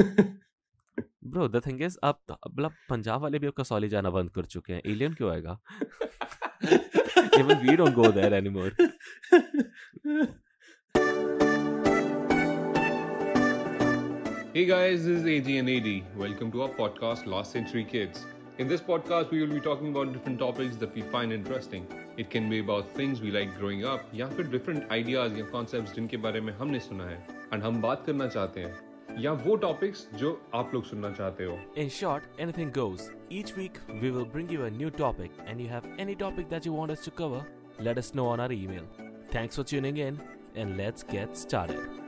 Bro the thing is अब मतलब पंजाब वाले भी अब कसौली जाना बंद कर चुके हैं एलियन क्यों आएगा even we don't go there anymore Hey guys, this is AG and AD. Welcome to our podcast, Lost Century Kids. In this podcast, we will be talking about different topics that we find interesting. It can be about things we like growing up, या फिर different ideas या concepts जिनके बारे में हमने सुना है and हम बात करना चाहते हैं या वो topics जो आप लोग सुनना चाहते हो In short, anything goes. Each week, we will bring you a new topic, and you have any topic that you want us to cover, let us know on our email. Thanks for tuning in, and let's get started.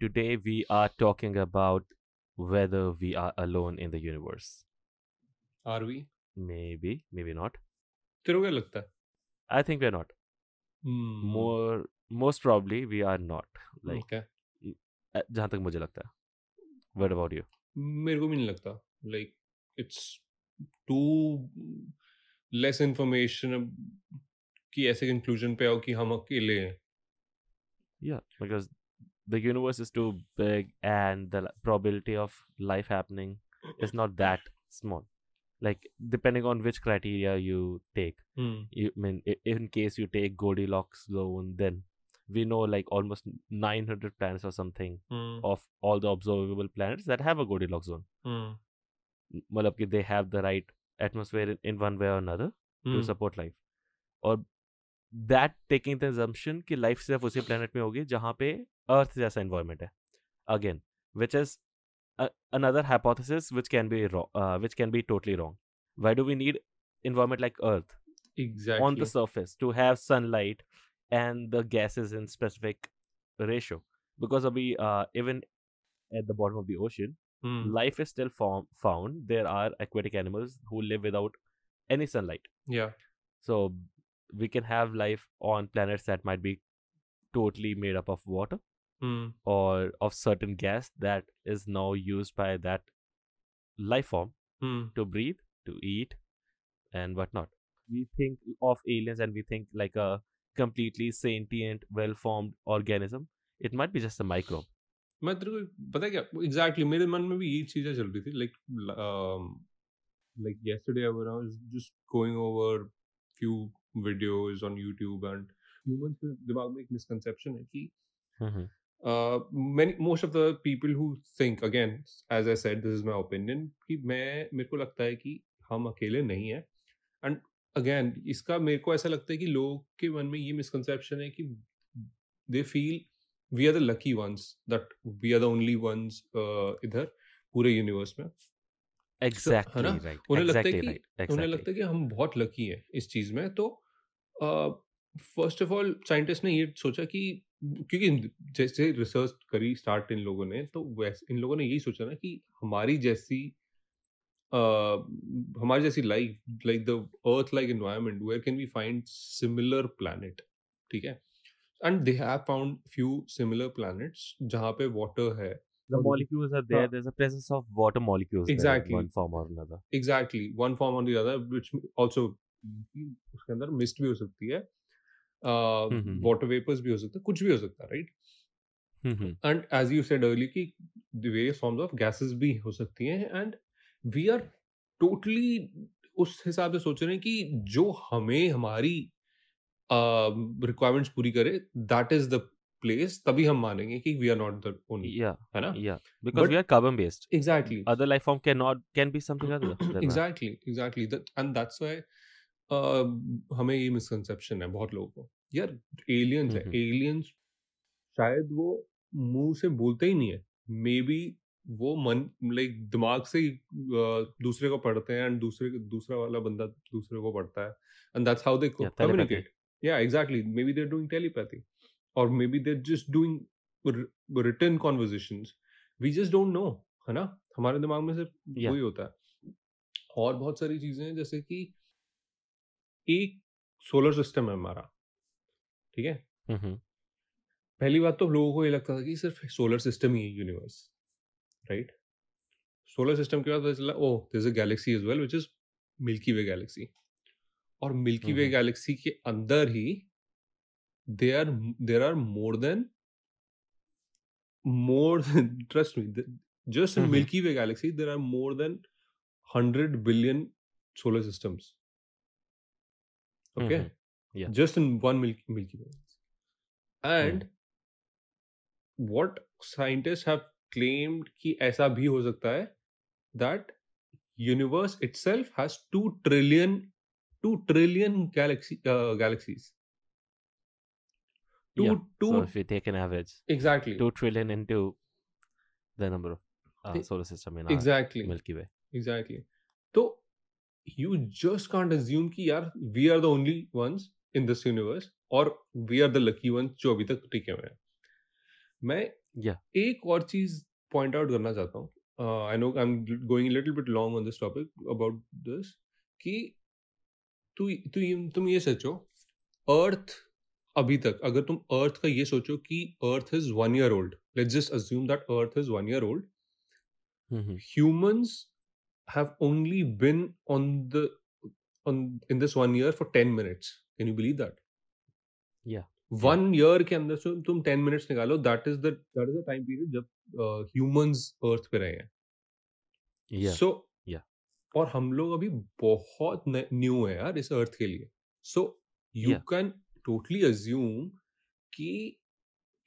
Today, we are talking about whether we are alone in the universe. Are we? Maybe, maybe not. तेरे को क्या लगता है I think we're not. Hmm, More, most probably, we are not. Like, okay. uh, जहाँ तक मुझे लगता है. What about you? मेरे को भी नहीं लगता like it's too less information कि ऐसे कंक्लूजन पे आओ कि हम अकेले हैं Yeah, because the universe is too big and the li- probability of life happening is not that small. Like depending on which criteria you take, you I mean in case you take Goldilocks zone, then we know like almost 900 planets or something of all the observable planets that have a Goldilocks zone. M- मतलब कि they have the right atmosphere in, in one way or another to support life. और that taking the assumption कि life सिर्फ उसी planet में होगी जहाँ पे अर्थ जैसा environment है again which is a, another hypothesis which can be wrong uh, which can be totally wrong why do we need environment like earth exactly on the surface to have sunlight and the gases in specific ratio. Because abhi, uh, even at the bottom of the ocean hmm. life is still form, found. There are aquatic animals who live without any sunlight. या so we can have life on planets that might be totally made up of water hmm. or of certain gas that is now used by that life form hmm. to breathe, to eat, and whatnot. We think of aliens and we think like a completely sentient, well formed organism. It might be just a microbe. मैं तेरे को पता है क्या exactly मेरे मन में भी यही चीज़ें चल रही थी like like yesterday I was just going over few videos on YouTube and humans के दिमाग में एक misconception है कि Mhm. uh, many most of the people who think again as I said this is my opinion कि मैं मेरे को लगता है कि हम अकेले नहीं हैं and again इसका मेरे को ऐसा लगता है कि लोगों के मन में ये misconception है कि they feel we are the lucky ones that we are the only ones uh, इधर पूरे यूनिवर्स में Exactly ना? right. उन्हें लगता है कि- right. उन्हें Exactly. लगता है कि हम बहुत लकी हैं इस चीज़ में तो फ़र्स्ट ऑफ़ ऑल साइंटिस्ट ने ये सोचा कि क्योंकि जैसे रिसर्च करी स्टार्ट इन लोगों ने तो वैसे इन लोगों ने यही सोचा ना कि हमारी जैसी uh, हमारी जैसी life like the earth like environment where can we find similar planet ठीक है and they have found few similar planets जहाँ पे वाटर है The molecules are there. हाँ. There's a presence of water molecules Exactly. one form or another. Exactly one form on the other which also उसके अंदर mist भी हो सकती है। वाटर वेपर्स भी हो सकता है कुछ भी हो सकता है right. And as you said early कि वेरियस फॉर्म्स ऑफ़ गैसेस भी हो सकती हैं एंड वी आर टोटली उस हिसाब से सोच रहे हैं कि जो हमें हमारी रिक्वायरमेंट्स uh, पूरी करे दैट इज़ द प्लेस तभी हम मानेंगे कि we are not the only Yeah. है ना. Because But- we are carbon based. Exactly Other life form cannot can be something other. than that. Exactly exactly and that's why हमें ये misconception है बहुत लोगों को यार एलियंस है। एलियंस शायद वो मुँह से बोलते ही नहीं है मे बी वो मन लाइक दिमाग से ही दूसरे को पढ़ते हैं एंड दूसरे दूसरा वाला बंदा दूसरे को पढ़ता है and that's how they communicate. या exactly maybe they are doing telepathy और maybe they just doing written conversations we just don't know है ना? हमारे दिमाग में सिर्फ़ Yeah. वही होता है। और बहुत सारी चीज़ें हैं जैसे कि एक सोलर सिस्टम है हमारा ठीक है? Mhm. पहली बात तो लोगों को ये लगता था कि सिर्फ़ सोलर सिस्टम ही है यूनिवर्स। राइट सोलर सिस्टम के बाद पता चला ओ this a galaxy is well which is Milky Way galaxy और मिल्की वे गैलेक्सी के अंदर ही they are there are more than more trust me just in Milky Way galaxy there are more than hundred billion solar systems okay just in one milky milky, milky way. Hmm, hmm. Hmm. and mm. Claimed कि ऐसा भी हो सकता है that universe itself has to trillion two trillion galaxy galaxies can't assume कि only ones in this universe और we are the lucky ones मैं Yeah. एक और चीज़ पॉइंट आउट करना चाहता हूँ I know I am going little bit long on this topic about this कि तू तू ये- तुम ये सोचो अर्थ अभी तक अगर तुम अर्थ का ये सोचो कि earth is one year old let's just assume that earth is one year old humans have only been on the on in this one year for 10 minutes can you believe that Yeah. One year के अंदर से तुम 10 minutes निकालो that is the that is the time period जब uh, earth पे रहे हैं। सो और हम लोग अभी बहुत न्यू है यार इस अर्थ के लिए। So you can totally assume कि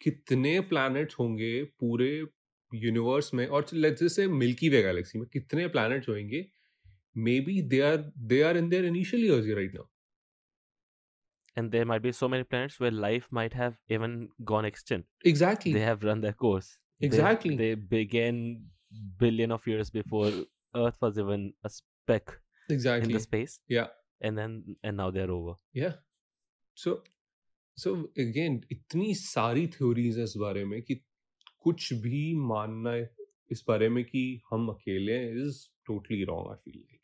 कितने प्लैनेट्स होंगे पूरे यूनिवर्स में और let's say milky way Galaxy में कितने प्लैनेट्स होंगे maybe they are they are in their initial years right now. and there might be so many planets where life might have even gone extinct. Exactly They have run their course. They- Exactly. They, began billion of years before Earth was even a speck in exactly the space, या and then and now they're over. या सो so again इतनी सारी theories है इस बारे में कि कुछ भी मानना इस बारे में कि हम अकेले हैं is totally wrong I feel like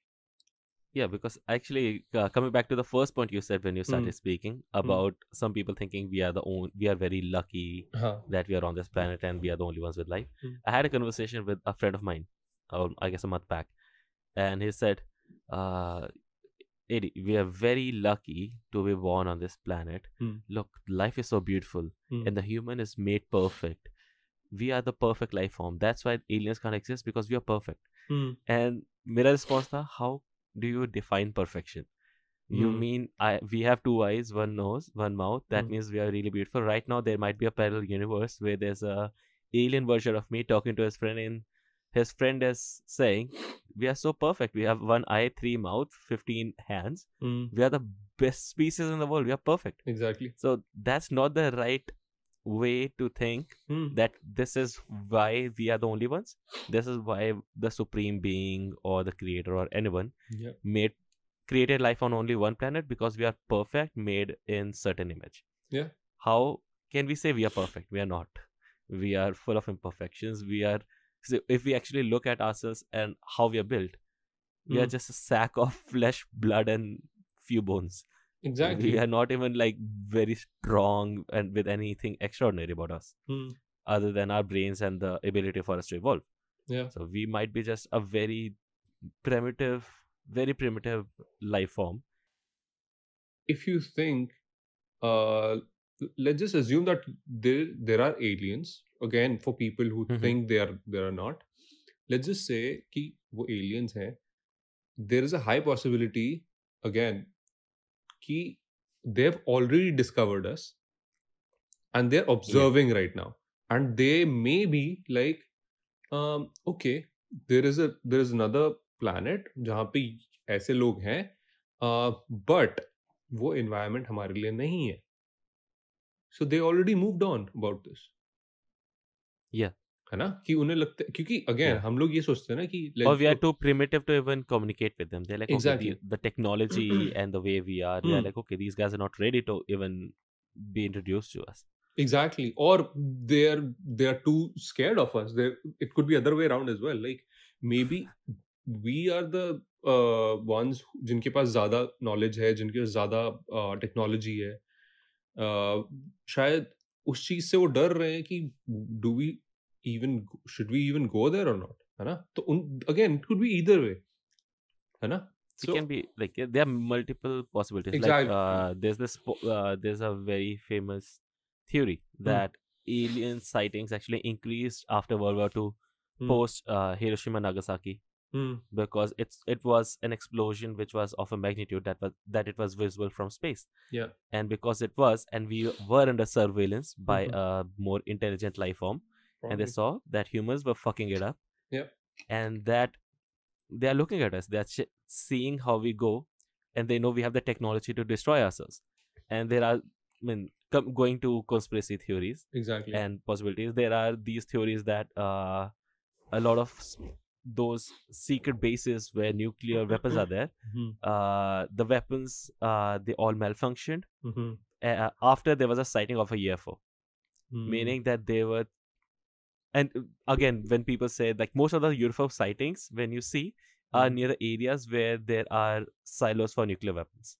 Yeah, because actually, uh, coming back to the first point you said when you started Mm. speaking about some people thinking we are the only, we are very lucky हाँ that we are on this planet and we are the only ones with life. Mm. I had a conversation with a friend of mine, um, I guess a month back, and he said, uh, Eddie, we are very lucky to be born on this planet. Mm. Look, life is so beautiful, Mm. and the human is made perfect. We are the perfect life form. That's why aliens can't exist because we are perfect. Hmm. And मेरा response था, how Do you define perfection? You Hmm. mean I we have two eyes, one nose, one mouth. That Hmm. means we are really beautiful. Right now, there might be a parallel universe where there's a alien version of me talking to his friend, and his friend is saying, "We are so perfect. We have one eye, three mouth, fifteen hands. Hmm. We are the best species in the world. We are perfect." Exactly. So that's not the right way to think Hmm. that this is why we are the only ones. This is why the supreme being or the creator or anyone Yeah. made created life on only one planet because we are perfect made in certain image Yeah. how can we say we are perfect we are not we are full of imperfections we are so if we actually look at ourselves and how we are built we are Mm. just a sack of flesh blood and few bones exactly. we are not even like very strong and with anything extraordinary about us hmm. other than our brains and the ability for us to evolve. Yeah. So we might be just a very primitive very primitive life form. If you think uh let's just assume that there there are aliens again for people who mm-hmm. think they are they are not. Let's just say ki wo aliens hain there is a high possibility again कि they've already discovered us and they are observing right now and they may be like okay there is there is another planet जहाँ पे ऐसे लोग हैं but वो environment हमारे लिए नहीं है। So they already move on about this या है ना? कि उन्हें लगता है क्योंकि अगेन yeah. हम लोग ये सोचते हैं ना कि और we are too primitive to even communicate with them they like the technology and the way we are they like okay these guys are not ready to even be introduced to us exactly और they are they are too scared of us it could be other way around as well like maybe we are the ones जिनके पास ज़्यादा knowledge है जिनके पास ज़्यादा technology uh, है uh, शायद उस चीज़ से वो डर रहे हैं कि do we even should we even go there or not? So again, it could be either way. Right? So, it can be like there are multiple possibilities. Exactly. Like uh, there's this uh, there's a very famous theory hmm. that mm. alien sightings actually increased after World War II, mm. post uh, Hiroshima Nagasaki, mm. because it's it was an explosion which was of a magnitude that was that it was visible from space. Yeah. And because it was, and we were under surveillance by mm-hmm. a more intelligent life form, and they saw that humans were fucking it up. Yeah. And that they are looking at us. They are ch- seeing how we go, and they know we have the technology to destroy ourselves. And there are, I mean, com- going to conspiracy theories Exactly. and possibilities. There are these theories that uh, a lot of those secret bases where nuclear weapons are there. Mhm. Uh, the weapons, uh, they all malfunctioned Mhm. uh, after there was a sighting of a UFO Hmm. meaning that they were and uh, again when people say like most of the UFO sightings when you see are Mhm. near the areas where there are silos for nuclear weapons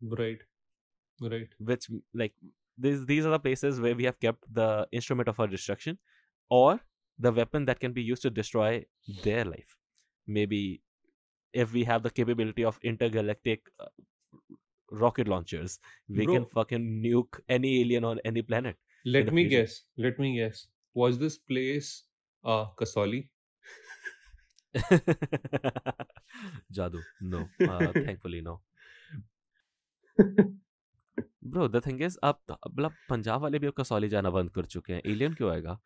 Right. Right. which like these these are the places where we have kept the instrument of our destruction or the weapon that can be used to destroy their life maybe if we have the capability of intergalactic uh, rocket launchers we can fucking nuke any alien on any planet Let me future. guess. Let me guess. Was this place uh Kasoli? Jadu. No. Uh, thankfully, no. Bro, the thing is, अब मतलब पंजाब वाले भी अब कसौली जाना बंद कर चुके हैं एलियन क्यों आएगा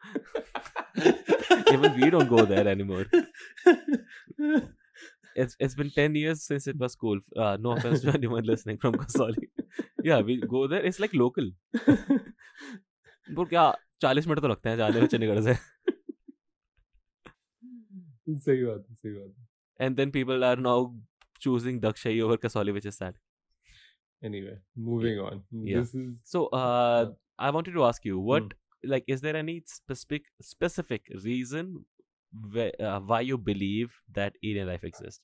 Even we don't go there anymore. It's it's been 10 years since it was cool. Uh, no offense to anyone listening from Kasoli. Yeah, we go there. It's like local. Bro, क्या चालीस minute तो लगते हैं जाने में चंडीगढ़ से सही बात है सही choosing Dagshai over Kasauli, which is sad. Anyway, moving on. So. Uh, I wanted to ask you, what hmm. like is there any specific specific reason uh, why you believe that alien life exists,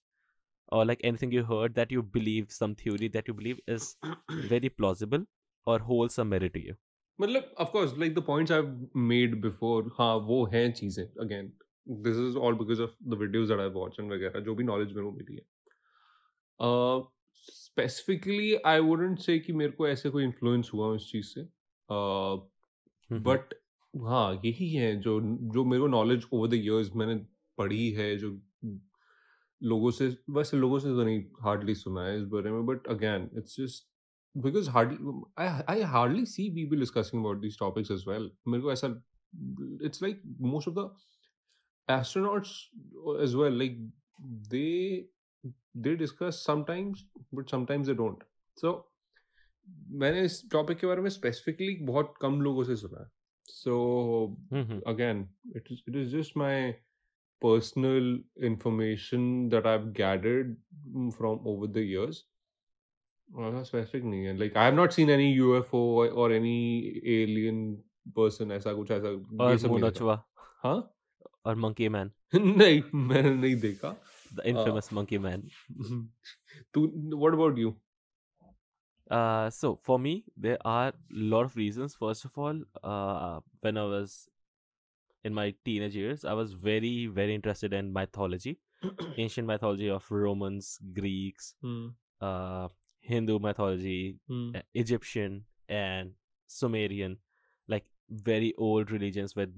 or like anything you heard that you believe some theory that you believe is very plausible or holds some merit to you? मतलब of course like the points I have made before हाँ वो हैं चीज़ें। Again this is all because of the videos that I watch and वगैरह जो भी knowledge मेरे को मिली है। स्पेसिफिकली आई वुडंट से कि मेरे को ऐसे कोई इन्फ्लुएंस हुआ इस चीज़ से। But hmm, hmm. हाँ यही है जो जो मेरे को नॉलेज ओवर द इयर्स मैंने पढ़ी है जो लोगों से वैसे लोगों से तो नहीं हार्डली सुना है इस बारे में but again it's just because hardly I hardly see people discussing about these topics as well मेरे को ऐसा it's like most of the astronauts as well like they they discuss sometimes but sometimes they don't so मैंने इस topic के बारे में specifically बहुत कम लोगों से सुना है सो Mhm. again it is it is just my personal information that i've gathered mm, from over the years uh, specific नहीं है like i have not seen any ufo or, or any alien person ऐसा कुछ ऐसा Or ये सब नहीं देखा Munachwa हाँ or Monkey Man, नहीं मैंने नहीं देखा the infamous Monkey Man. तू what about you Uh, so for me, there are a lot of reasons. First of all, uh, when I was in my teenage years, I was very, very interested in mythology, ancient mythology of Romans, Greeks, Hmm, uh, Hindu mythology, uh, Egyptian, and Sumerian, like very old religions with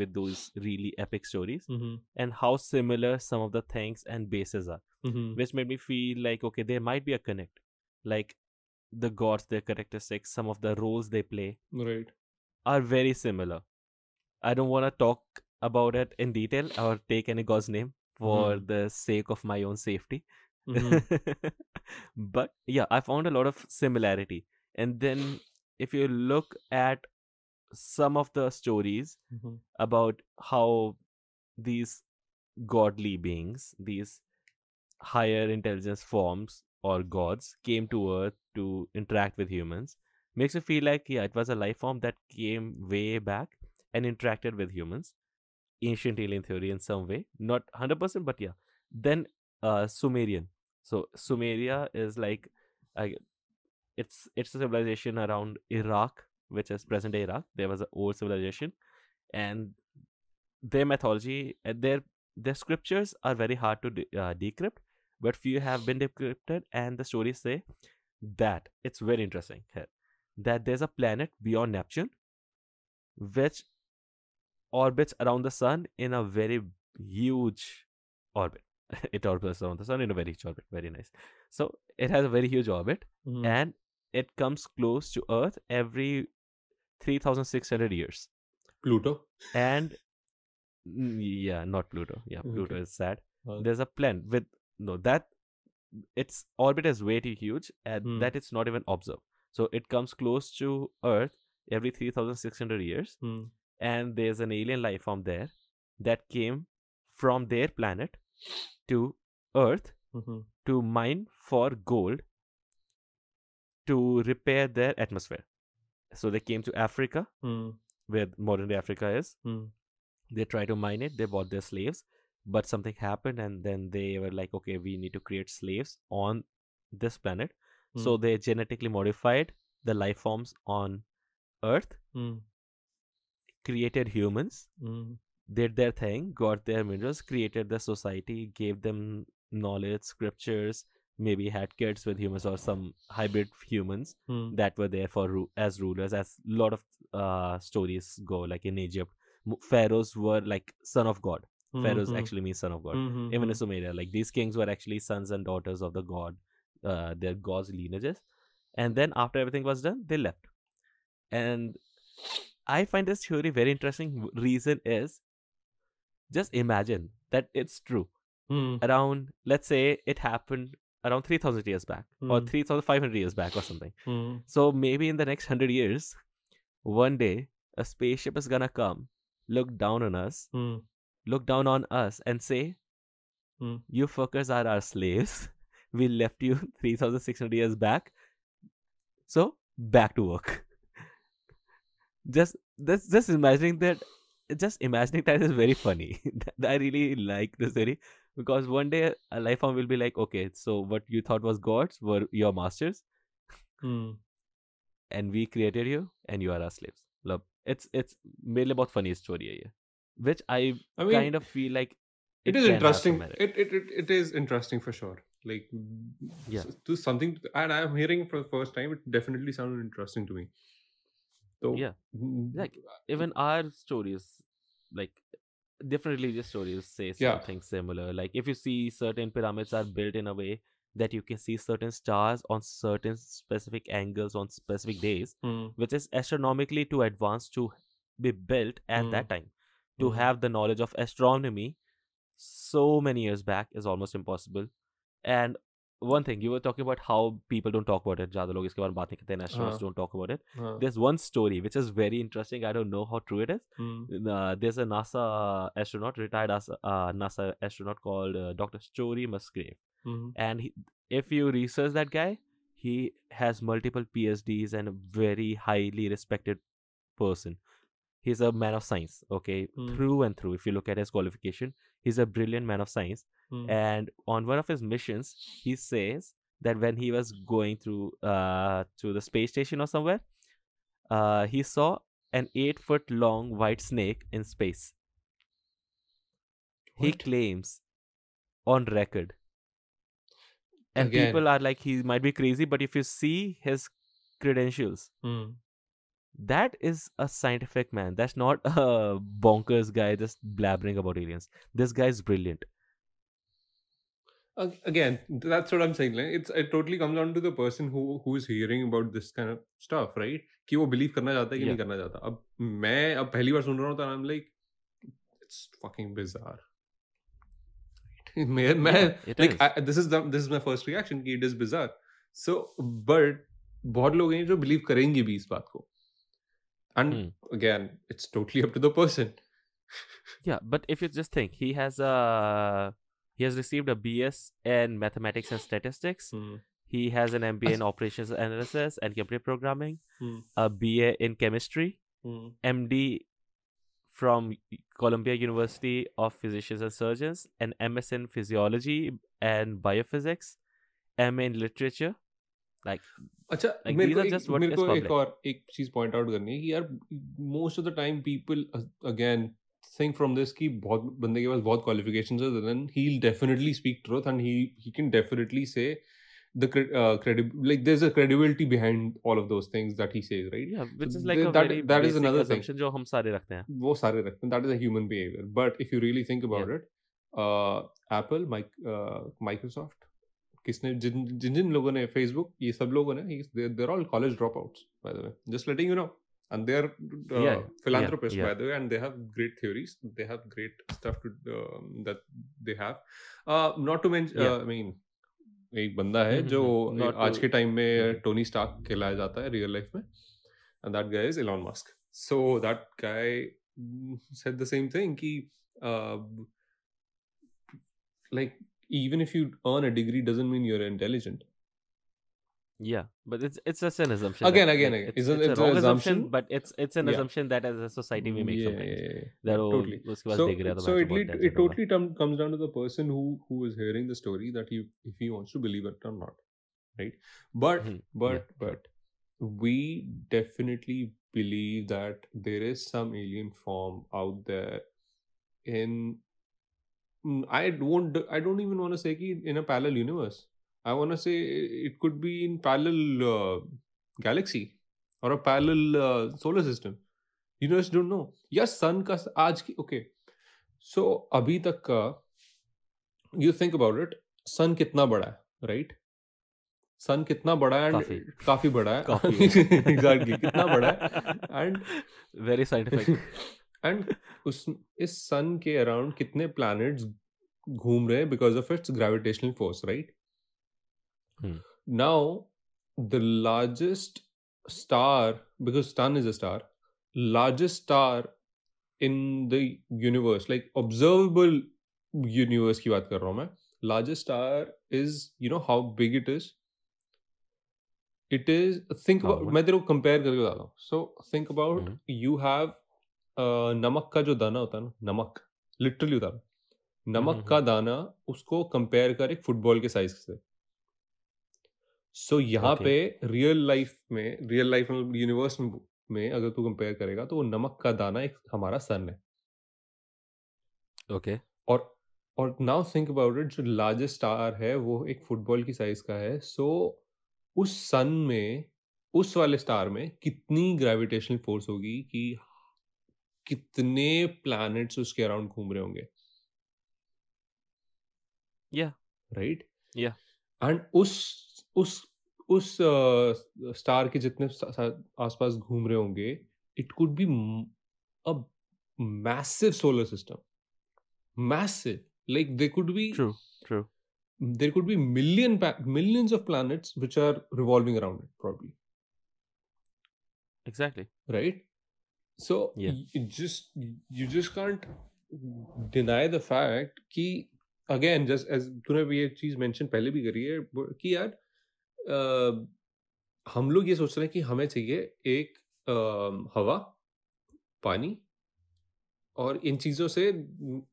with those really epic stories, mhm, and how similar some of the things and bases are mhm, which made me feel like okay there might be a connect like the gods their characteristics some of the roles they play right. are very similar. I don't want to talk about it in detail or take any god's name for Mhm. the sake of my own safety. Mhm, but yeah i found a lot of similarity and then if you look at some of the stories mhm, about how these godly beings, these higher intelligence forms or gods came to Earth to interact with humans, makes you feel like, yeah, it was a life form that came way back and interacted with humans. Ancient alien theory in some way, not 100%, but yeah. Then uh, Sumerian. So Sumeria is like, I, it's it's a civilization around Iraq, which is present day Iraq. There was an old civilization, and their mythology, and their their scriptures are very hard to de- uh, decrypt, but few have been decrypted, and the stories say that it's very interesting here that there's a planet beyond Neptune, which orbits around the sun in a very huge orbit. it orbits around the sun in a very huge orbit. Very nice. So it has a very huge orbit Mhm. and it comes close to Earth every 3,600 years. Pluto. And mm, yeah, not Pluto. Yeah, Pluto Okay. is sad. Uh, There's a planet with no that its orbit is way too huge and Hmm. that it's not even observed. So it comes close to Earth every 3,600 years, hmm. and there's an alien life form there that came from their planet to Earth Mhm. to mine for gold to repair their atmosphere. So they came to Africa, Hmm. where modern day Africa is. Hmm. They tried to mine it, they bought their slaves, but something happened, and then they were like, okay, we need to create slaves on this planet. So Hmm. they genetically modified the life forms on Earth, Hmm. created humans, Hmm. Did their thing, got their minerals, created their society, gave them knowledge, scriptures, maybe had kids with humans or some hybrid humans Hmm. that were there for ru- as rulers. As a lot of uh, stories go, like in Egypt, pharaohs were like son of God. Pharaohs Mhm. actually means son of God. Mhm. Even in Sumeria, like these kings were actually sons and daughters of the god, uh, their gods' lineages. And then after everything was done, they left. And I find this theory very interesting. Reason is just imagine that it's true. Hmm. Around, let's say it happened around 3000 years back or Hmm. 3500 years back or something. Hmm. So maybe in the next 100 years, one day a spaceship is gonna come, look down on us, Hmm. look down on us and say, Hmm. You fuckers are our slaves. We left you 3600 years back. So back to work. just that's just imagining that just imagining that is very funny. I really like this theory because one day a life form will be like, okay, so what you thought was gods were your masters, Hmm. and we created you, and you are our slaves. Love. It's it's mainly about funny story here, which I I mean, kind of feel like it is have some interesting. It, it it it is interesting for sure. Like Yeah. s- to something, and I'm hearing for the first time. It definitely sounded interesting to me. So Yeah. mm, like even our stories like different religious stories say Yeah. something similar like if you see certain pyramids are built in a way that you can see certain stars on certain specific angles on specific days hmm, which is astronomically too advanced to be built at Mm. that time to Mhm. have the knowledge of astronomy so many years back is almost impossible and one thing you were talking about how people don't talk about it ज़्यादा लोग इसके बारे में बात नहीं करते and astronauts हाँ. don't talk about it हाँ, there's one story which is very interesting i don't know how true it is hmm, uh, there's a NASA astronaut, retired as, uh, NASA astronaut called uh, Dr. Story Musgrave. hmm, And he, if you research that guy, he has multiple PhDs and a very highly respected person. He's a man of science, okay, Hmm. through and through. If you look at his qualification, he's a brilliant man of science. hmm, And on one of his missions, he says that when he was going through uh, to the space station or somewhere, uh, he saw an eight foot long white snake in space. He claims on record. And Again. people are like, he might be crazy, but if you see his credentials, hmm that is a scientific man. That's not a bonkers guy just blabbering about aliens. This guy is brilliant. Ag- again that's what i'm saying like it's it totally comes down to the person who who is hearing about this kind of stuff right कि वो believe करना चाहता है कि नहीं Yeah. करना चाहता अब मैं अब पहली बार सुन रहा हूँ तो i'm like it's fucking bizarre मैं मैं Yeah, it like is. I, this is the this is my first reaction कि it is bizarre so but बहुत लोग हैं जो believe करेंगे भी इस बात को and Hmm. again it's totally up to the person Yeah, but if you just think, he has a he has received a BS in mathematics and statistics. Hmm. He has an MBA in operations analysis and computer programming, Hmm. a BA in chemistry, Hmm. MD from Columbia University of Physicians and Surgeons, an MS in physiology and biophysics, MA in literature. Like, अच्छा Like, मेरे को एक, मेरे को एक और एक चीज़ point out करनी है कि यार most of the time people again think from this कि बहुत बंदे के पास बहुत क्वालिफिकेशंस है then he definitely speak truth and he he can definitely say the uh, credi- like there's a credibility behind all of those things that he says right yeah which is like th- a that- very that is another thing. assumption जो हम सारे रखते हैं वो सारे रखते हैं that is a human behavior but if you really think about yeah. it uh, Apple Mic, uh, Microsoft किसने जिन जिन जिन लोगों ने फेसबुक ये सब लोगों ने they're all college drop out by the way just letting you know and they are by the way and they have great theories they have great stuff to that they have not to mention I mean एक बंदा है हम्म, हम्म, जो हम्म। आज के time में Tony Stark कहलाया जाता है रियल लाइफ में. And that guy is Elon Musk so that guy said the same thing कि uh, like even if you earn a degree doesn't mean you're intelligent yeah but it's it's just an assumption again that, again again it's, it's, a, it's a wrong assumption, but it's it's an yeah. assumption that as a society we make yeah, sometimes yeah, yeah. that oh, totally. so, it, so it, it, totally comes down to the person who who is hearing the story that he if he wants to believe it or not right but mm-hmm. but yeah. but we definitely believe that there is some alien form out there in I won't I don't even want to say ki in a parallel universe. I want to say it could be in parallel uh, galaxy or a parallel uh, solar system. You just don't know. या sun का आज की okay. So अभी तक का you think about it, sun कितना बड़ा है, right? सन कितना बड़ा है and काफ़ी बड़ा है exactly कितना बड़ा है and very scientific एंड उस इस सन के अराउंड कितने प्लैनेट्स घूम रहे हैं because of its gravitational force right? Now the largest star because sun is a star largest star in the universe like observable universe की बात कर रहा हूँ मैं largest star is you know how big it is? It is think about मैं तेरे को compare करके बताता हूँ। So think about you have नमक का जो दाना होता है ना नमक लिटरली होता है नमक हम्म, का दाना उसको कंपेयर कर एक फुटबॉल के साइज़ से। सो so, यहाँ Okay. पे रियल लाइफ में रियल लाइफ यूनिवर्स में अगर तू कंपेयर करेगा तो वो नमक का दाना एक हमारा सन है। Okay okay. और और नाउ थिंक अबाउट इट जो लार्जेस्ट स्टार है वो एक फुटबॉल की साइज़ का है। सो so, उस सन में उस वाले स्टार में कितनी ग्रेविटेशनल फोर्स होगी कि कितने प्लैनेट्स उसके अराउंड घूम रहे होंगे Yeah. Right Yeah. एंड उस उस उस स्टार uh, के जितने आसपास घूम रहे होंगे it could be a massive solar system massive like they could be true true there could be million pa- millions of planets which are revolving around it probably exactly right so Yeah. you just you just can't deny the fact कि again just as तूने भी ये चीज़ mention पहले भी करी है कि यार अ, हम लोग ये सोच रहे हैं कि हमें चाहिए एक अ, हवा पानी और इन चीज़ों से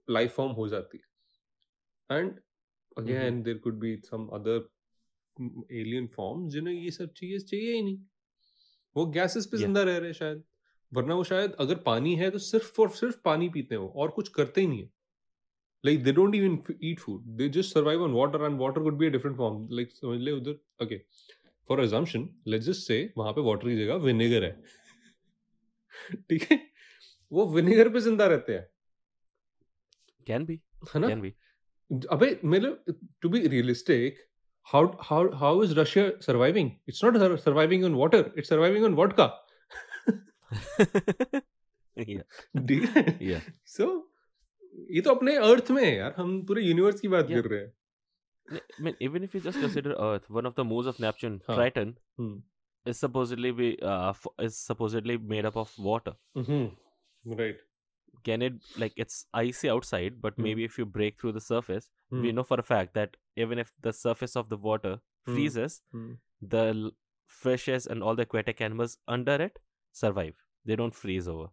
लाइफ फॉर्म हो जाती है and again there could be some other alien form जिन्हें ये सब चीज़ें चाहिए ही नहीं वो गैसेस पे. ज़िंदा रह रहे हैं शायद वरना वो शायद अगर पानी है तो सिर्फ़ और सिर्फ़ पानी पीते हैं वो और कुछ करते ही नहीं है। Like they don't even eat food they just survive on water and water could be a different form like समझ ले उधर? Okay for assumption let's just say वहाँ पे वाटर की जगह विनेगर है। ठीक है? वो विनेगर पे ज़िंदा रहते हैं। Can be. है ना? Can be. अबे मतलब to be realistic how how how is Russia surviving? It's not sur- surviving on water. It's surviving on vodka. yeah yeah so ये तो अपने अर्थ में है यार हम पूरे यूनिवर्स की बात Yeah. कर रहे हैं I mean, even if you just consider Earth, one of the moons of Neptune, Huh. Triton, Hmm. is supposedly be uh, f- is supposedly made up of water. Mm-hmm. Right. Can it like it's icy outside, but Hmm. maybe if you break through the surface, we Hmm. know for a fact that even if the surface of the water freezes, Hmm. the l- fishes and all the aquatic animals under it survive. They don't freeze over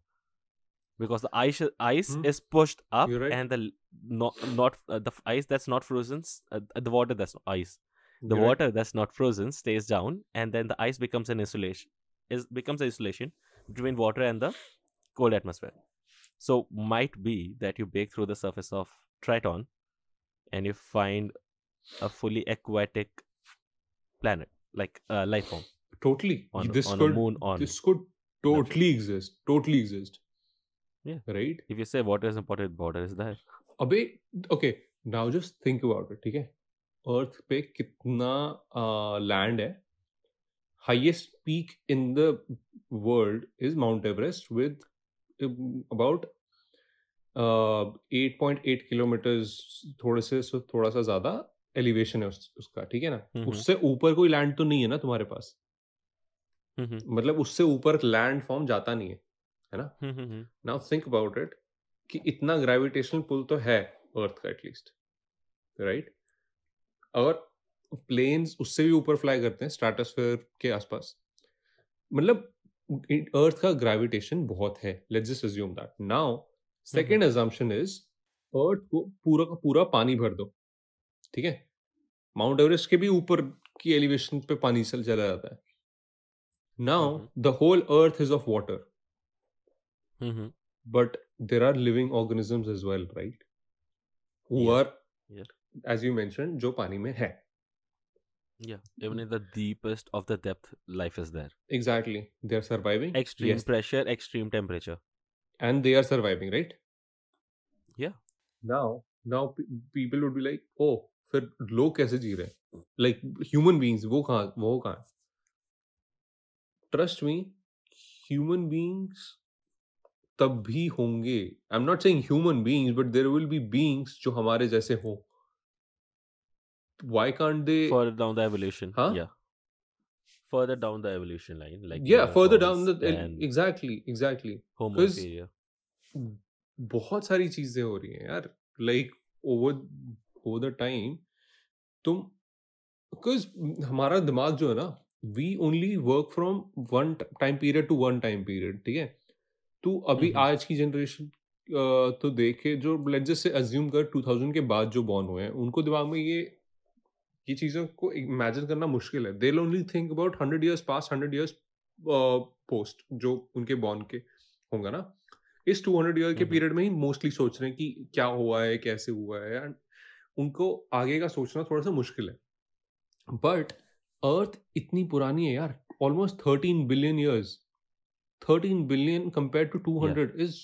because the ice ice Hmm. is pushed up, right. and the not not uh, the ice that's not frozen, uh, the water that's not ice the You're right. water that's not frozen stays down and then the ice becomes an insulation is becomes an insulation between water and the cold atmosphere so might be that you break through the surface of triton and you find a fully aquatic planet, like uh, life form totally on, this on could a moon on. this could totally exist totally exist. Yeah. right? If you say water is important, water is there. अबे okay now just think about it ठीक है? अर्थ पे कितना land है? Highest peak in the world is Mount Everest with about eight point eight kilometers थोड़े से थोड़ा सा ज़्यादा एलिवेशन है उस, उसका ठीक है ना? हम्म। उससे ऊपर कोई लैंड तो नहीं है ना तुम्हारे पास? मतलब उससे ऊपर लैंड फॉर्म जाता नहीं है है ना. नाउ थिंक अबाउट इट कि इतना ग्रेविटेशनल पुल तो है अर्थ का एटलीस्ट राइट और प्लेन्स उससे भी ऊपर फ्लाई करते हैं स्ट्रेटोस्फेयर के आसपास। मतलब अर्थ का ग्रेविटेशन बहुत है let's just assume that now second assumption is earth को पूरा का पूरा पानी भर दो ठीक है? माउंट एवरेस्ट के भी ऊपर की एलिवेशन पे पानी चल चला जाता है। Now Mhm. The whole earth is of water Mhm. but there are living organisms as well right who Yeah. are Yeah. as you mentioned जो पानी में है Yeah, even in the deepest of the depth, life is there. exactly they are surviving Extreme Yes. pressure, extreme temperature. and they are surviving right Yeah. now now pe- people would be like oh फिर लोग कैसे जी रहे हैं like human beings वो कहाँ वो कहाँ Trust me human beings तब भी होंगे I am not saying human beings but there will be beings जो हमारे जैसे हो why can't they Further down the evolution. Huh? Yeah. Further down the evolution line. Like yeah further down the exactly exactly Homo 'cause- inferior. बहुत सारी चीज़ें हो रही हैं यार like over over the time तुम बिकॉज़ हमारा दिमाग जो है ना we only work from one time period to one time period ठीक है तो अभी। आज की जनरेशन तो देखे जो लेट्स से अज्यूम कर 2000 के बाद जो बॉर्न हुए हैं उनको दिमाग में ये ये चीज़ों को इमेजिन करना मुश्किल है they only think about hundred years past hundred years post जो उनके बॉर्न के होंगे ना इस 200 ईयर के। पीरियड में ही मोस्टली सोच रहे हैं कि क्या हुआ है कैसे हुआ है एंड उनको आगे का सोचना थोड़ा सा मुश्किल है बट अर्थ इतनी पुरानी है यार almost 13 billion years 13 billion compare to 200 is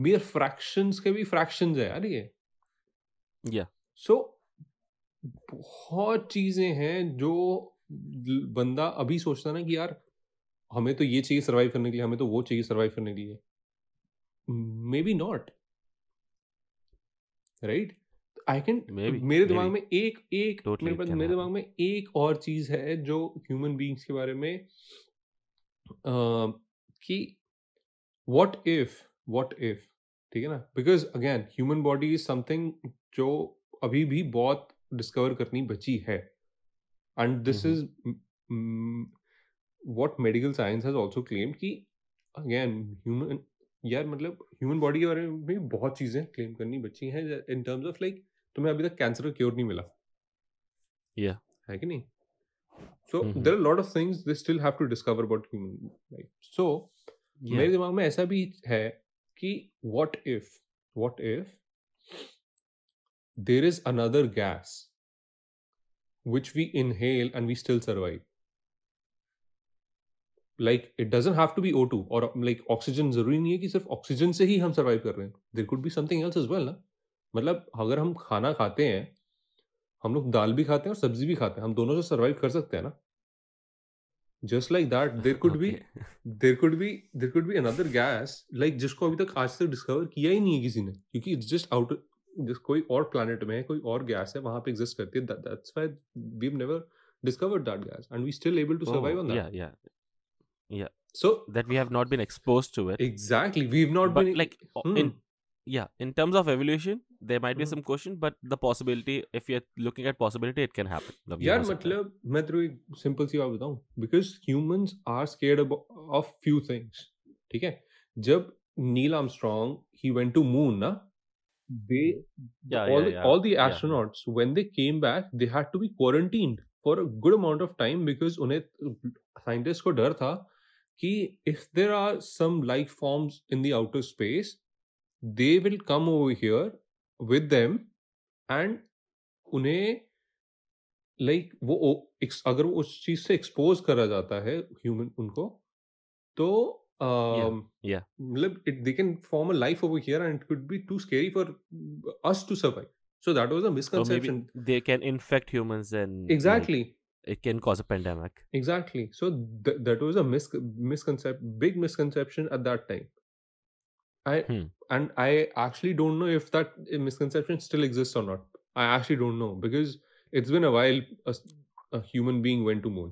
mere fractions के भी fractions है यार ये। Yeah. सो बहुत चीज़ें हैं जो बंदा अभी सोचता ना कि यार हमें तो ये चाहिए सर्वाइव करने के लिए हमें तो वो चाहिए सर्वाइव करने के लिए। Maybe not right I can मेरे दिमाग में एक एक Totally मेरे पास मेरे दिमाग में एक और चीज़ है जो ह्यूमन बीइंग्स के बारे में अ, कि व्हाट इफ़ व्हाट इफ़ ठीक है ना? Because again human body is something जो अभी भी बहुत डिस्कवर करनी बची है। And this. Is what medical science has also claimed कि अगेन ह्यूमन यार मतलब ह्यूमन बॉडी के बारे में भी बहुत चीज़ें क्लेम करनी बची हैं इन टर्म्स ऑफ़ लाइक तुम्हें अभी तक कैंसर का क्योर नहीं मिला। Yeah. है कि नहीं? So there are lot of things they still have to discover about human life so मेरे दिमाग में ऐसा भी है कि what if what if there is another gas which we inhale and we still survive? Like it doesn't have to be O2 or like oxygen ज़रूरी नहीं है कि सिर्फ़ ऑक्सीजन से ही हम सर्वाइव कर रहे हैं। There could be something else as well ना? मतलब अगर हम खाना खाते हैं हम लोग दाल भी खाते हैं और सब्ज़ी भी खाते हैं हम दोनों से सर्वाइव कर सकते हैं ना just like that there could be there could be there could be another gas like जिसको अभी तक आज तक डिस्कवर किया ही नहीं है किसी ने क्योंकि इट्स जस्ट आउट जिस कोई और प्लैनेट में है कोई और गैस है वहाँ पे एग्जिस्ट करती है that's why we never discovered that gas and we still able to survive Oh, on yeah, that yeah. So That we have not been exposed to it. We have not but been like Hmm. in yeah in terms of evolution there might be Hmm. some question but the possibility if you're looking at possibility it can happen कभी यार हो सकता है। मतलब मैं तेरे को एक सिंपल सी बात बताऊं because humans are scared of few things ठीक है जब Neil Armstrong he went to moon ना they Yeah, all yeah, the, yeah, all the yeah. astronauts when they came back they had to be quarantined for a good amount of time because उन्हें scientists को डर था कि if there are some life forms in the outer space they will come over here with them and उन्हें like like, वो अगर वो उस चीज़ से एक्सपोज करा जाता है ह्यूमन उनको तो मतलब it they can form a life over here and it could be too scary for us to survive so that was a misconception they can infect humans and exactly it can cause a pandemic exactly so that was a misconcept big misconception at that time i Hmm. and i actually don't know if that misconception still exists or not i actually don't know because it's been a while a, s- a human being went to moon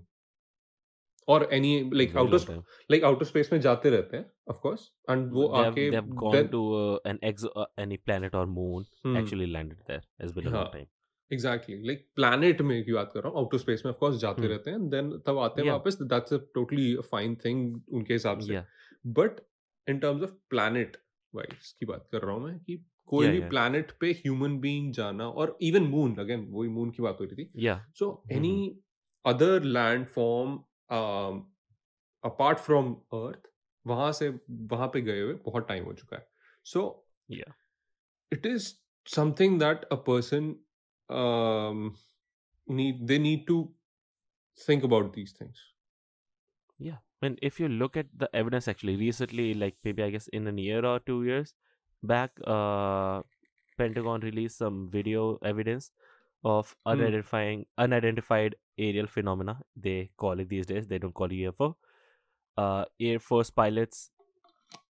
or any like Very outer long sp- time. like outer space में जाते रहते हैं of course and वो they have, आके they have gone then- to uh, an ex uh, any planet or moon Hmm. actually landed there. It's been a long हाँ. time. Exactly like planet में की बात कर रहा हूँ आउटर स्पेस में ऑफ कोर्स जाते Hmm. रहते हैं देन तब आते हैं Yeah. वापस that's a totally fine thing उनके हिसाब से Yeah. But in terms of planet wise की बात कर रहा हूँ मैं कि कोई Yeah, भी yeah. प्लैनेट पे ह्यूमन बीइंग जाना और इवन मून अगेन वही मून की बात हो रही थी so Mhm. Any other land form apart from earth वहाँ से वहाँ पे गए हुए बहुत टाइम हो चुका है so it is is that a person person um, need they need to think about these things Yeah. And if you look at the evidence actually recently, like maybe I guess in a year or two years back, uh Pentagon released some video evidence of Hmm. unidentifying unidentified aerial phenomena. They call it these days. They don't call it UFO. Uh Air Force pilots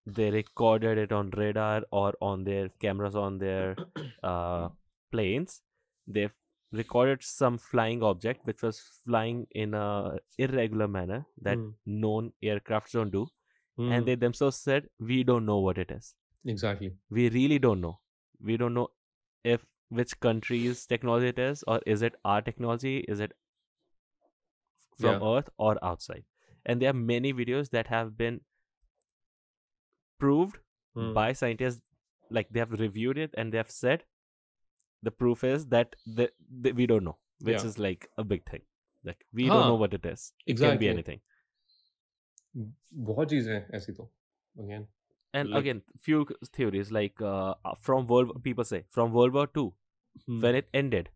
they recorded it on radar or on their cameras on their uh planes. They've recorded some flying object which was flying in a irregular manner that Hmm. known aircrafts don't do Hmm. and they themselves said we don't know what it is exactly we really don't know we don't know if which country's technology it is or is it our technology is it from Yeah. earth or outside and there are many videos that have been proved Hmm. by scientists like they have reviewed it and they have said the proof is that the, the, we don't know which Yeah. is like a big thing like we don't know Huh. what it is it can Exactly. be anything बहुत चीजें हैं ऐसी तो again and Like- again few c- theories like uh, uh, from world people say from world war ii Hmm. when it ended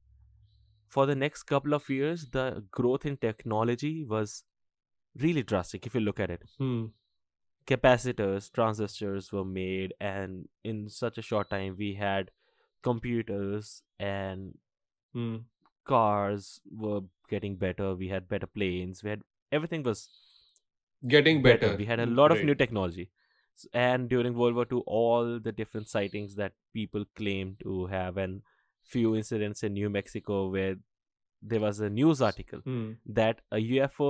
for the next couple of years the growth in technology was really drastic if you look at it Hmm. capacitors transistors were made and in such a short time we had computers and Hmm. cars were getting better. We had better planes. We had everything was getting better. we had a lot of new technology. And during world war ii all the different sightings that people claim to have and few incidents in new mexico where there was a news article Hmm. that a ufo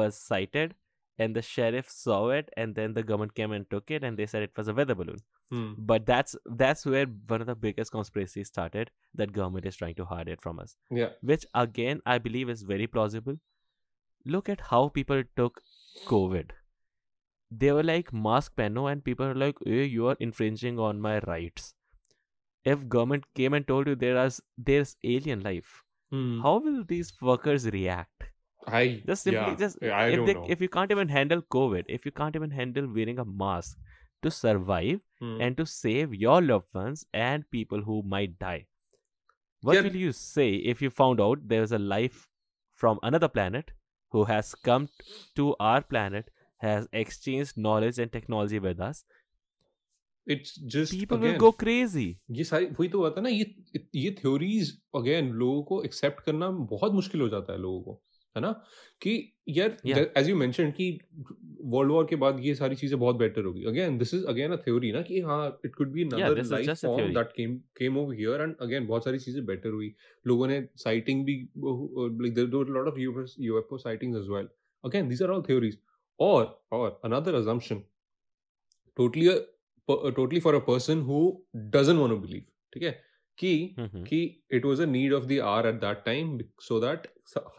was sighted and the sheriff saw it and then the government came and took it and they said it was a weather balloon Hmm. but that's that's where one of the biggest conspiracies started that government is trying to hide it from us yeah which again I believe is very plausible. Look at how people took COVID. They were like mask pano and people are like, hey, you are infringing on my rights. If government came and told you there is there's alien life, Hmm. how will these fuckers react? I Just simply yeah, just I if don't they know if you can't even handle COVID, if you can't even handle wearing a mask to survive Hmm. and to save your loved ones and people who might die. What Yeah. will you say if you found out there is a life from another planet who has come to our planet, has exchanged knowledge and technology with us? it's just People again, will go crazy. ये सारी वही तो बात है ना ये ये theories again लोगों को एक्सेप्ट करना बहुत मुश्किल हो जाता है लोगों को है ना? कि यार एज यू मेंशन कि वर्ल्ड वॉर के बाद ये सारी चीज़ें बहुत बेटर होगी again this is again a theory ना कि हाँ it could be another life form that came came over here and again बहुत सारी चीज़ें बेटर हुई। लोगों ने साइटिंग भी like there were lot of UFO sightings as well again these are all theories और और another assumption totally totally for a person who doesn't want to believe ठीक है? कि. कि it was a need of the hour at that time so that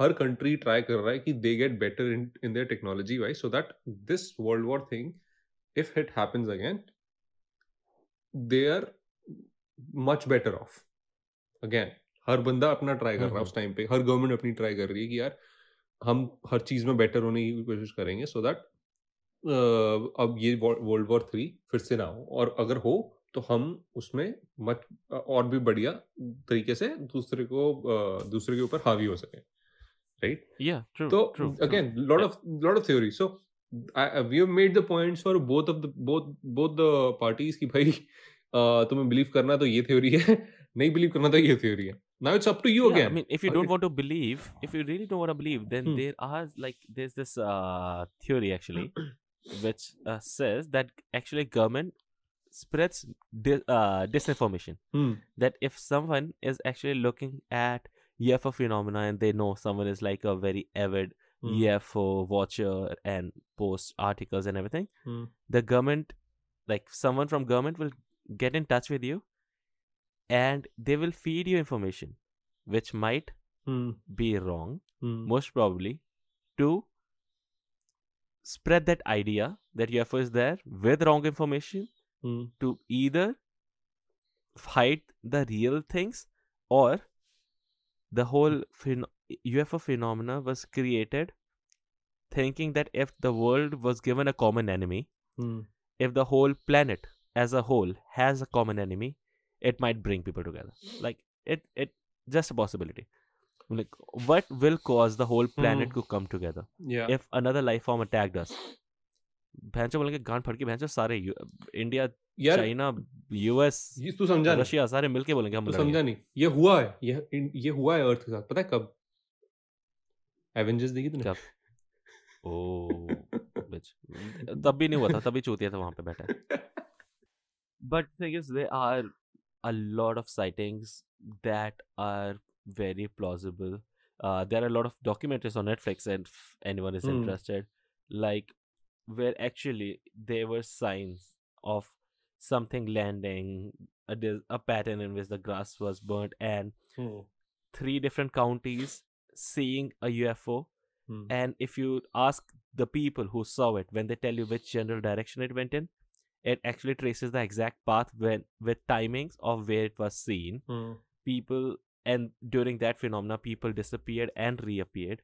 her country try कर रहा है कि they get better in in their technology wise so that this world war thing if it happens again they are much better off again हर बंदा अपना try कर रहा है उस टाइम पे। हर गवर्नमेंट अपनी ट्राई कर रही है कि यार हम हर चीज़ में बेटर होने की कोशिश करेंगे सो दैट अब ये वर्ल्ड वॉर थ्री फिर से ना हो। और अगर हो तो हम उसमें मत और भी बढ़िया तरीके से दूसरे को दूसरे के ऊपर हावी हो सके राइट Yeah, true. तो of lot of theory so I, I- we have made the points for both of the both both the parties कि भाई uh, तुम्हें believe करना तो ये theory है नहीं believe करना तो ये theory है now it's up to you yeah, again I mean, if you Okay. don't want to believe, if you really don't want to believe, then Hmm. there are like there's this uh, theory actually, which uh, says that actually government spreads di- uh, disinformation. hmm. That if someone is actually looking at UFO phenomena and they know someone is like a very avid Hmm. UFO watcher and posts articles and everything, Hmm. the government, like someone from government, will get in touch with you, and they will feed you information, which might Hmm. be wrong, Hmm. most probably, to spread that idea that UFO is there with wrong information Hmm. to either fight the real things or the whole phen- UFO phenomena was created thinking that if the world was given a common enemy, Hmm. if the whole planet as a whole has a common enemy, it might bring people together. Like it, it just a possibility. Like what will cause the whole planet Hmm. to come together yeah if another life form attacked us? भैंचो बोलेंगे गांड फट के भैंचो सारे India China US तू समझा Russia सारे मिलके बोलेंगे हम तू समझा नहीं ये हुआ है ये ये हुआ है अर्थ के साथ पता है कब एवेंजर्स देखी तूने कब? ओ bitch. तब भी नहीं हुआ था तभी चूतिया था वहाँ पे बैठा but thing is there are a lot of sightings that are very plausible uh, there are a lot of documentaries on netflix and if anyone is Hmm. interested like where actually there were signs of something landing a, a pattern in which the grass was burnt and Hmm. three different counties seeing a ufo Hmm. and if you ask the people who saw it when they tell you which general direction it went in it actually traces the exact path when with timings of where it was seen Hmm. people and during that phenomena people disappeared and reappeared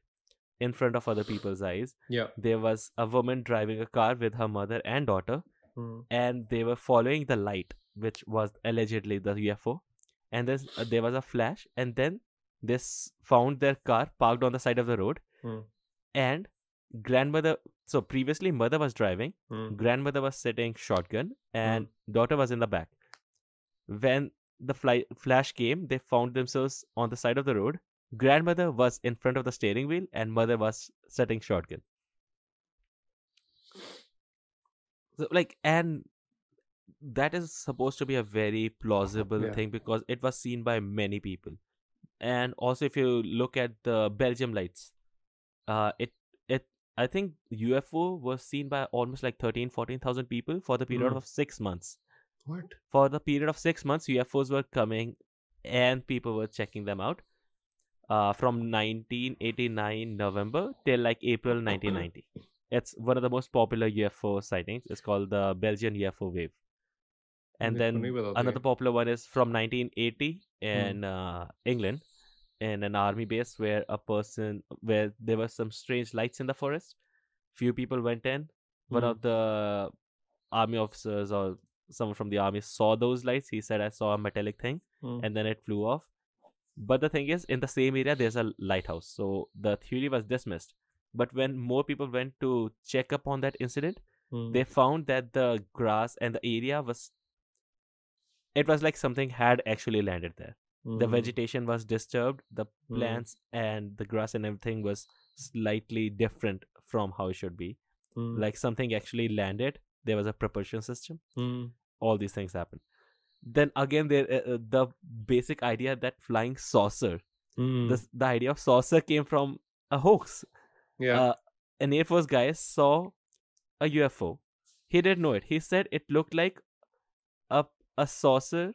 in front of other people's eyes yeah there was a woman driving a car with her mother and daughter Hmm. and they were following the light which was allegedly the ufo and then uh, there was a flash and then this found their car parked on the side of the road Hmm. and grandmother so previously mother was driving Hmm. grandmother was sitting shotgun and daughter was in the back when the fly- flash came they found themselves on the side of the road grandmother was in front of the steering wheel and mother was setting shotgun. So like and that is supposed to be a very plausible Yeah. thing because it was seen by many people. And also if you look at the belgium lights uh it it i think ufo was seen by almost like 13 14000 people for the period Hmm. of 6 months. What? For the period of 6 months ufos were coming and people were checking them out uh, from 1989 November till like April 1990. it's one of the most popular UFO sightings. It's called the Belgian UFO wave. And then another popular one is from 1980 in uh, England, in an army base where a person where there were some strange lights in the forest. Few people went in. Hmm. One of the army officers or someone from the army saw those lights. He said, "I saw a metallic thing," hmm. and then it flew off but the thing is in the same area there's a lighthouse so the theory was dismissed but when more people went to check up on that incident Hmm. they found that the grass and the area was it was like something had actually landed there the Hmm. vegetation was disturbed the Hmm. plants and the grass and everything was slightly different from how it should be Hmm. like something actually landed there was a propulsion system all these things happened then again there uh, uh, the basic idea that flying saucer Hmm. the, the idea of saucer came from a hoax. Yeah. Uh, an air force guy saw a ufo he didn't know it. He said it looked like a a saucer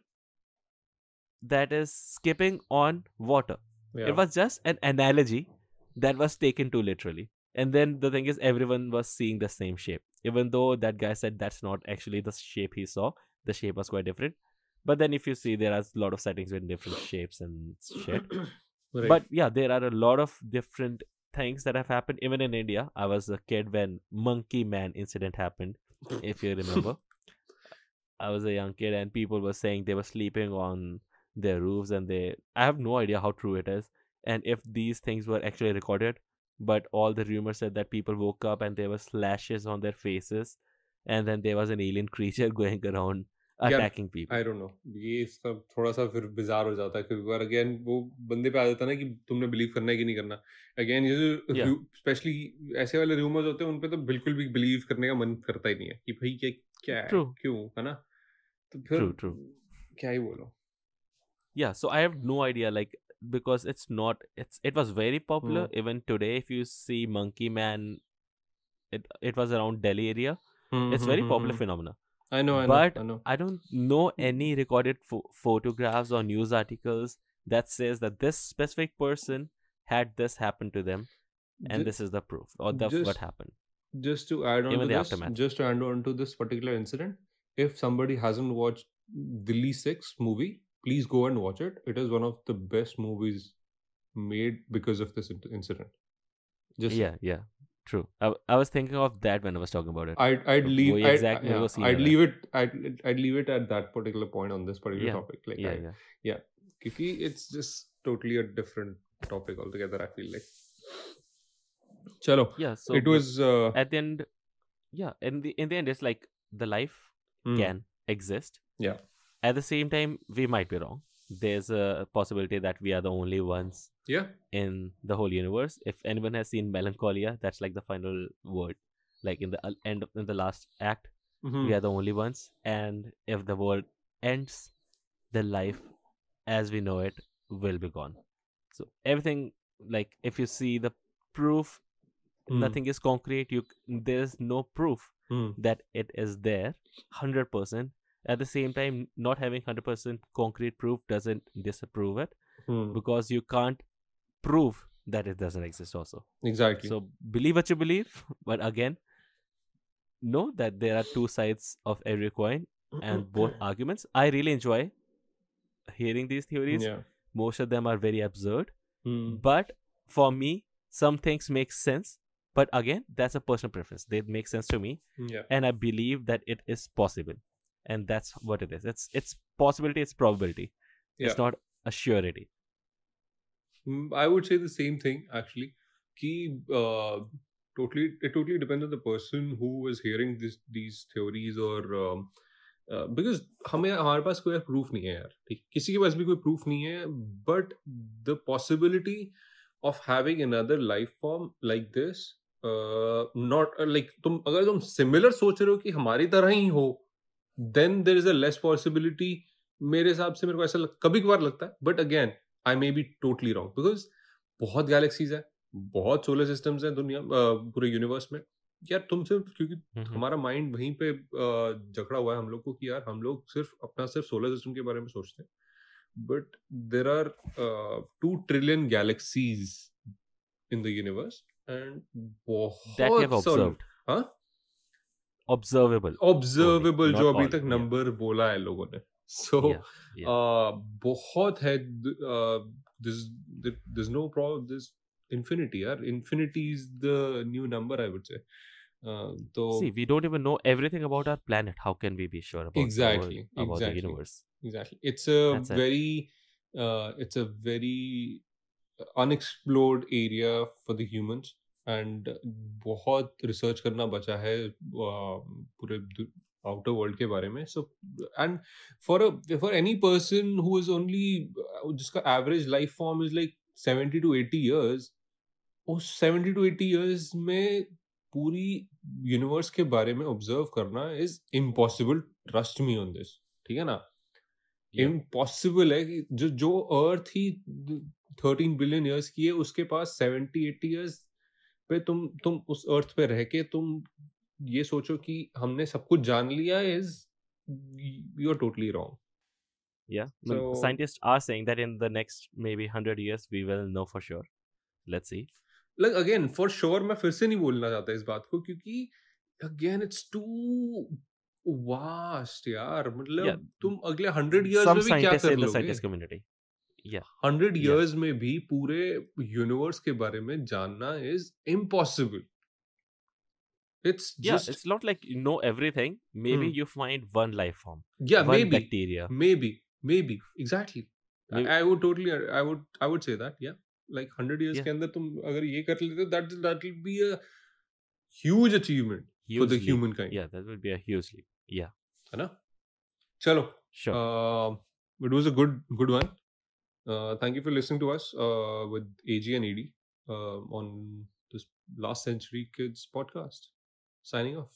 that is skipping on water. Yeah. it was just an analogy that was taken too literally. And then the thing is everyone was seeing the same shape. Even though that guy said that's not actually the shape he saw the shape was quite different but then if you see there are a lot of settings with different shapes and shit. Right. but yeah there are a lot of different things that have happened. Even in india i was a kid when monkey man incident happened if you remember. I was a young kid and people were saying they were sleeping on their roofs and they I have no idea how true it is and if these things were actually recorded but all the rumors said that people woke up and there were slashes on their faces and then there was an alien creature going around attacking people I don't know ये सब थोड़ा सा फिर bizarre हो जाता है कई बार again वो बंदे पे आ जाता है ना कि तुमने बिलीव करना है कि नहीं करना अगेन ये. जो स्पेशली ऐसे वाले रूमर्स होते हैं उन पे तो बिल्कुल भी बिलीव करने का मन करता ही नहीं है कि भाई क्या क्या है True. क्यों है ना तो फिर True, true. क्या ही बोलो yeah so i have no idea like because it's not it's it was very popular Hmm. even today if you see monkey man it it was around delhi area it's very popular phenomena I know, I but know, I know. I don't know any recorded fo- photographs or news articles that says that this specific person had this happen to them, and just, this is the proof or that's what happened. Just to add on Even to this, aftermath. just to add on to this particular incident, if somebody hasn't watched Delhi Six movie, please go and watch it. It is one of the best movies made because of this incident. Just yeah, yeah. True. I, I was thinking of that when I was talking about it. I'd, I'd leave I'd, exactly yeah, I'd leave it I'd, I'd leave it at that particular point on this particular yeah. topic. Like yeah, I, yeah. yeah. Kiki, it's just totally a different topic altogether, I feel like. Chalo. Yeah, so it was uh, at the end yeah, in the in the end it's like the life mm. can exist. Yeah. At the same time, we might be wrong. There's a possibility that we are the only ones yeah in the whole universe. If anyone has seen Melancholia, that's like the final word. Like in the uh, end of in the last act, mhm, we are the only ones. And if the world ends, the life as we know it will be gone. So everything, like if you see the proof, Hmm. nothing is concrete. You there's no proof hmm, that it is there 100% at the same time not having 100% concrete proof doesn't disapprove it hmm. because you can't prove that it doesn't exist also exactly. so believe what you believe but again know that there are two sides of every coin and both arguments i really enjoy hearing these theories yeah. most of them are very absurd Hmm. but for me some things make sense but again that's a personal preference they make sense to me Yeah. and I believe that it is possible, and that's what it is. It's it's possibility, it's probability. Yeah. It's not a surety. Mm, I would say the same thing actually. Ki, uh, totally, it totally depends on the person who is hearing this these theories or um, uh, because हमें हमारे पास कोई proof नहीं है यार ठीक किसी के पास भी कोई proof नहीं है but the possibility of having another life form like this uh, not uh, like तुम अगर तुम similar सोच रहे हो कि हमारी तरह ही हो then there is a less possibility. मेरे हिसाब से मेरे को ऐसा लग, कभी कभार लगता है but again I may be totally wrong because बहुत गैलेक्सीज है बहुत सोलर सिस्टम्स हैं दुनिया पूरे यूनिवर्स में। यार तुम सिर्फ़ क्योंकि. हमारा माइंड वहीं पे अ, जकड़ा हुआ है हम लोग को कि यार हम लोग सिर्फ़ अपना सिर्फ़ सोलर सिस्टम के बारे में सोचते हैं। But there are two trillion galaxies in the universe and बहुत हाँ. ऑब्जर्वेबल not जो अभी तक yeah. नंबर बोला है लोगों ने सो Yeah, yeah. uh, बहुत है there's no problem this infinity यार infinity is the new number I would say uh, तो See, we don't even know everything about our planet. How can we be sure about the world, Exactly, about exactly. the universe? exactly it's a That's it. very uh, it's a very unexplored area for the humans and बहुत research करना बचा है पूरे outer world के बारे में। So and for for any person who is only जिसका average life form is like 70 to 80 इयर्स उस 70 टू 80 इयर्स में पूरी यूनिवर्स के बारे में ऑब्ज़र्व करना is impossible. Trust me on this ठीक है ना. इम्पॉसिबल है कि जो जो अर्थ ही थर्टीन बिलियन ईयर्स की है उसके पास सेवेंटी एट्टी इयर्स पे तुम तुम उस अर्थ पे रह के तुम ये सोचो कि हमने सब कुछ जान लिया is you are totally wrong या scientist are saying that in the next maybe hundred years we will know for sure let's see like again for sure मैं फिर से नहीं बोलना चाहता इस बात को क्योंकि अगेन इट्स टू वास्ट यार। मतलब yeah. तुम अगले हंड्रेड इयर्स में भी क्या कर लोगे? Yeah. Hundred Yeah. इयर्स में भी पूरे यूनिवर्स के बारे में जानना is impossible it's yeah just it's not like you know everything maybe Hmm. you find one life form yeah one maybe bacteria maybe maybe exactly Maybe- I I would totally i would i would say that yeah like 100 years Yeah. के अंदर तुम अगर ये कर लेते that that will be a huge achievement huge for the Hugely. humankind yeah that would be a huge leap yeah है ना चलो sure uh, it was a good good one uh, thank you for listening to us uh, with AG and ED uh, on this last century kids podcast. Signing off